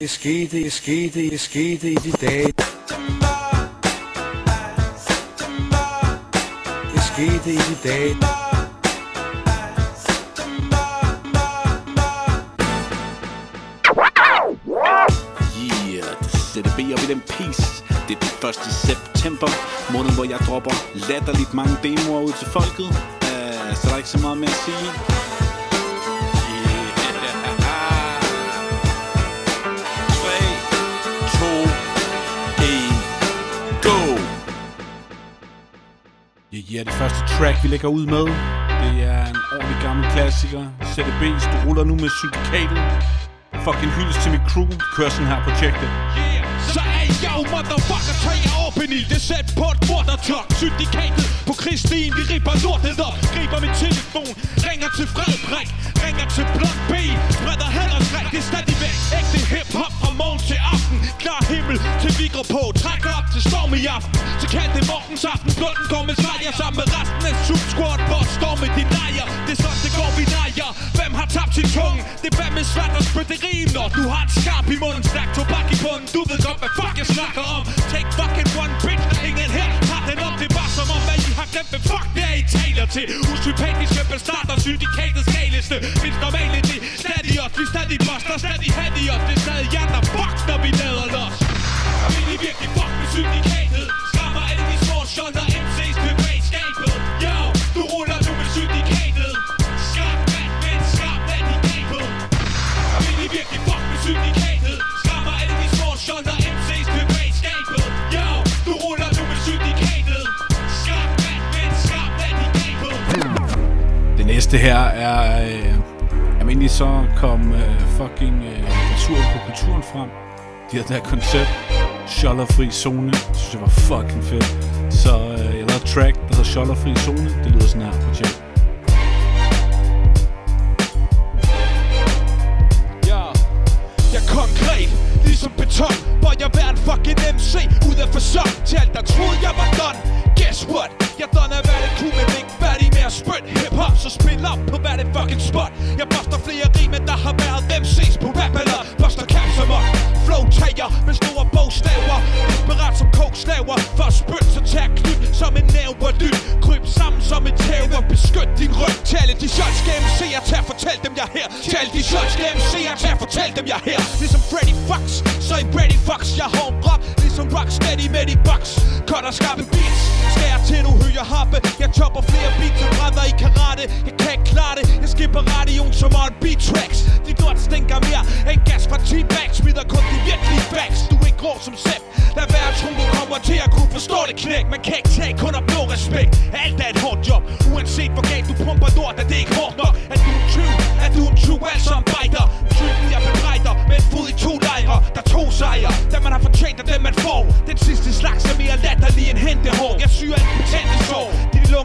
Det skete, det skete, det skete i de dage. Det skete i de dage. Yeah, det sætter B op i den piece. Det er den 1. september, måneden, hvor jeg dropper latterligt mange demoer ud til folket. Uh, så der er ikke så meget mere at sige. Ja, ja, det første track, vi lægger ud med, det er en ordentlig gammel klassiker. ZDB's, du ruller nu med syndikatet. Fucking hyldest til mit crew, kører sådan her projektet. Yeah, så er jeg jo motherfucker, tager jeg op en Det sæt på et mordertok Syndikatet på Kristin, vi ripper lortet op. Griber min telefon, ringer til Fredrik Ringer til Blok B. Spreder hallerskræk, det er stadigvæk Ægte hip-hop fra morgen til aften. Klar himmel til vi går på. Trækker op til storm i aften. Så kan det morgens aften Blunden går sammen med resten af Sub Squad For at storme de lejre Det er sådan det går, vi nejer Hvem har tabt sin tunge? Det er fandme svært at spytte rim Når du har et skarp i munden. Stærk tobak i bunden. Du ved godt, hvad fuck jeg snakker om. Take fucking one bitch Ingen her. Har den op Det er bare som om, hvad I har glemt, hvem fuck det er, I taler til. Usympatiske bestarter Syndikatets galeste Hvis normale det. Stadig os Vi stadig boss boster Stadig hat i os. Det er stadig jer, der fuck, når vi Det her er... Øh, jamen egentlig så kom øh, fucking øh, på kulturen frem. De havde det her koncept. Schollerfri zone. Det synes jeg var fucking fedt. Så øh, jeg lavede track, der hedder Schollerfri zone. Det lyder sådan her på projekt. Ja, konkret, ligesom beton Hvor jeg hver en fucking MC ud af fasong Til alt der troede jeg var done Guess what? Jeg done er hvad det kunne, men ikke færdig at spyt Hip-hop, så spil op på hver det fucking spot. Jeg buster flere rim, end der har været dem ses på rap eller Buster caps som op. Flow tager med store bogstaver. Desperat som kokslaver For at spyt, så tag knyt som en næver lyt Kryb sammen som en tæver. Beskyt din ryg Til alle de shots skal MC'er Tag fortæl dem jeg er her. Til alle de shots skal MC'er Tag fortæl dem jeg er her. Ligesom Freddy Fox Så I Freddy Fox. Jeg har en rap Ligesom Rocksteady med de box. Cutter skarpe beats. Skær til du hører hoppe. Jeg chopper flere beats end brænder i karate Jeg kan ikke klare det Jeg skipper radioen som on beat tracks De dort stinker mere end gas fra T-Bag Smider kun de virkelige facts Du er ikke grå som Sepp Lad være at tro du kommer til at kunne forstå det knæk Man kan ikke tage kun at blå respekt Alt er et hårdt job Uanset hvor galt du pumper lort Er det ikke hårdt nok At du er tyv? At du er tyv? Altså en bejder Typen jeg bebrejder Med en fod i to lejre Der er to sejre Da man har fortjent af dem man får Den sidste slags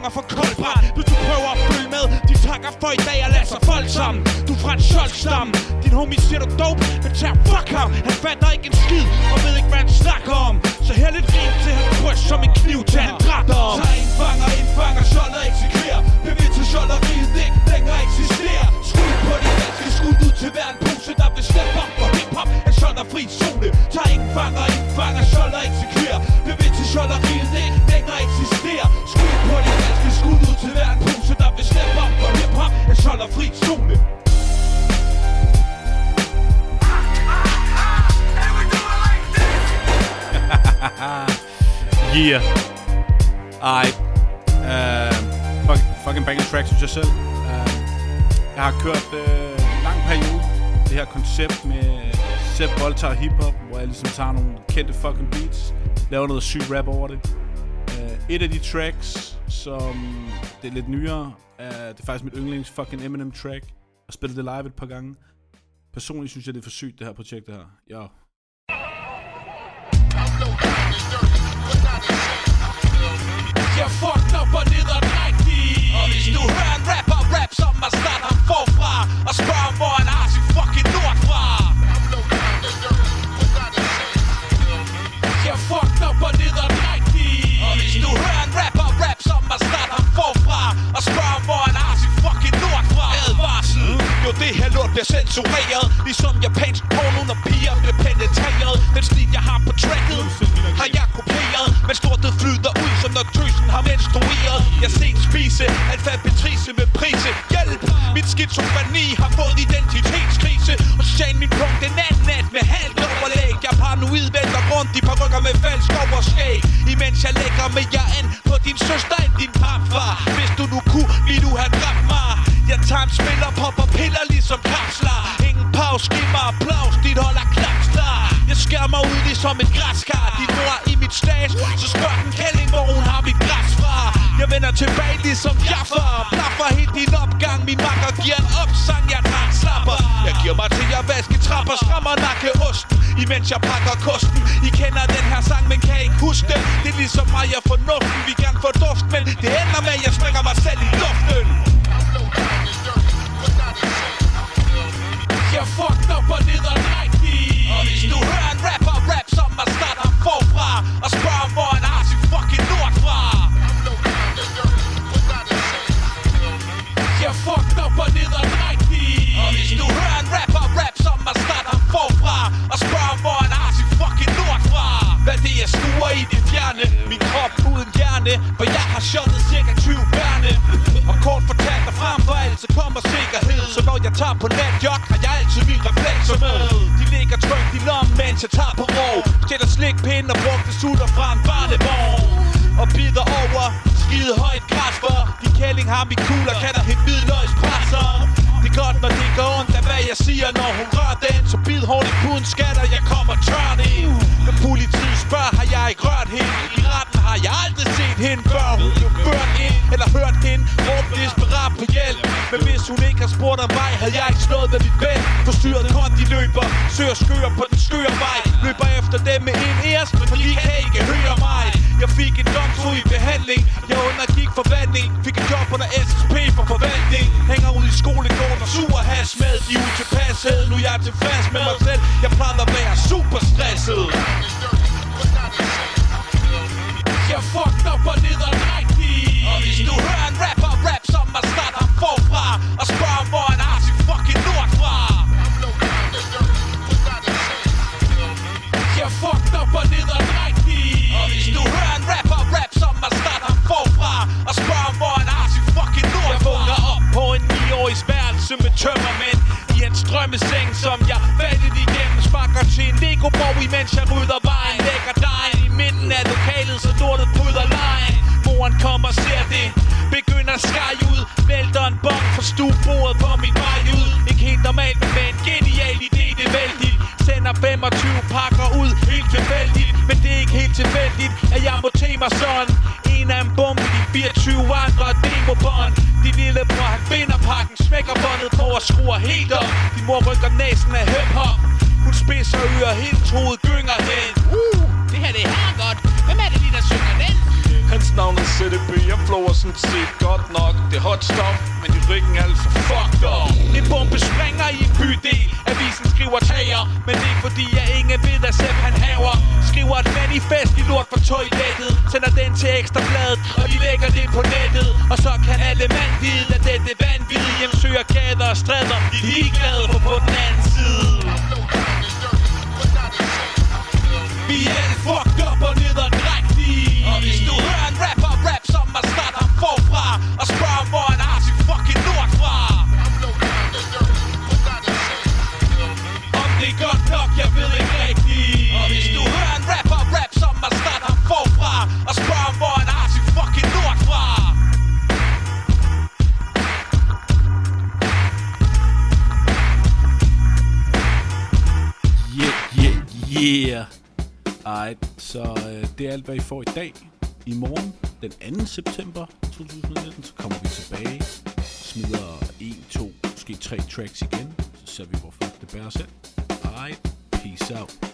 balloner for koldbrand Hvis du prøver at følge med De takker for i dag og lader sig folk sammen Du er fra en skjoldstamme Din homie siger du dope Men tag fuck ham. Han fatter ikke en skid Og ved ikke hvad han snakker om. Så her lidt rim til han bryst Som en knivtand Ah, yeah. Ej. Uh, fuck, fucking banger track, synes jeg selv. Uh, jeg har kørt uh, lang periode det her koncept med Sepp Voltaire hiphop, hvor jeg ligesom tager nogle kendte fucking beats, laver noget syg rap over det. Uh, et af de tracks, som det er lidt nyere, uh, det er faktisk mit yndlings fucking Eminem track. Jeg har spillet det live et par gange. Personligt synes jeg, det er for sygt, det her projekt det her. Ja. Skizofreni Har fået identitetskrise. Og stjal min punkt den anden nat med halvt overlæg. Jeg paranoid, vælter rundt i rykker med falsk overskæg. Imens jeg lægger mere an på din søster end din papfar. Hvis du nu kunne, ville du have dræbt mig. Jeg tager en spiller, popper piller ligesom kapsler. Ingen pause, giv mig applaus, dit hold er klapstar Jeg skærer mig ud ligesom et græskar. Din mor er i mit stage, så spørg den kælling, hvor hun har mit græs fra. Jeg vender tilbage ligesom Jaffa jeg vasker nakke osten Imens jeg pakker kosten. I kender den her sang, men kan ikke huske den. Det er ligesom mig, jeg får nuften, vi gerne få duft Men det ender med, at jeg springer mig selv i luften. Jeg fucked up og ned og rigtig Og hvis du hører en rapper rap, som er starter forfra Og spørger, Og kort fortalt og frem for alt, så kommer sikkerhed. Så når jeg tager på natjok, har jeg altid min reflekser med De ligger trygt i lommen, mens jeg tager på rov Stjætter slikpinde og brugte sutter fra en barnevogn. Og bider over skide højt græs for De kælling har min kugler, kan hende hente hvidløgspresser Det er godt, når det går ondt af hvad jeg siger. Når hun rører den, så bid hårdt i puden skatter Jeg kommer tørt ind Når politiet spørger, har jeg ikke rørt hende? På hjælp Men hvis hun ikke har spurgt om vej Havde jeg ikke slået med mit bænd Forstyrret kondi løber. Søger skøer på den skøre vej. Løber efter dem med en æres For de kan ikke høre mig. Jeg fik en domstol i behandling. Jeg undergik forvandling. Fik et job under SSP for forvandling. Hænger ud i skolegården og sur has med. De er utilpasset, nu er jeg tilfreds med mig selv. Jeg plejede at være super stresset til en Lego-borg, imens jeg rydder vejen Lægger dejen i midten af lokalet, så lortet bryder lejen Moren kommer og ser det. Begynder skaj ud. Vælter en bong fra stuebordet på min vej ud. Ikke helt normalt, men med en genial idé, det er vældigt Sender 25 pakker ud, helt tilfældigt. Men det er ikke helt tilfældigt, at jeg må tage mig sådan. En af en bombe, de 24 andre og skruer helt op. Din mor rykker næsen af hip-hop. Hun spidser ører, hendes hoved gynger hen Uh, det her det er her godt. Hvem er det lige, der synger den? Hans navn er CDB, jeg flower sådan set godt nok. Det er hot stuff, men i ryggen er alt for fucked up. En bombe springer i en bydel. Avisen skriver tager Men det er fordi jeg ingen ved at Sepp han haver. Skriver et manifest i lort for toilettet. Sender den til ekstrabladet Og de lægger det på nettet. Og så kan alle mand vide At dette vanvid Hjemsøger gader og stræder De er ligeglade for på den anden side. Vi er alle fuck Alright, så øh, det er alt, hvad I får i dag. I morgen, den 2. september 2019, så kommer vi tilbage. Smider 1, 2, måske 3 tracks igen. Så ser vi, hvor fuck det bærer selv. Alright, peace out.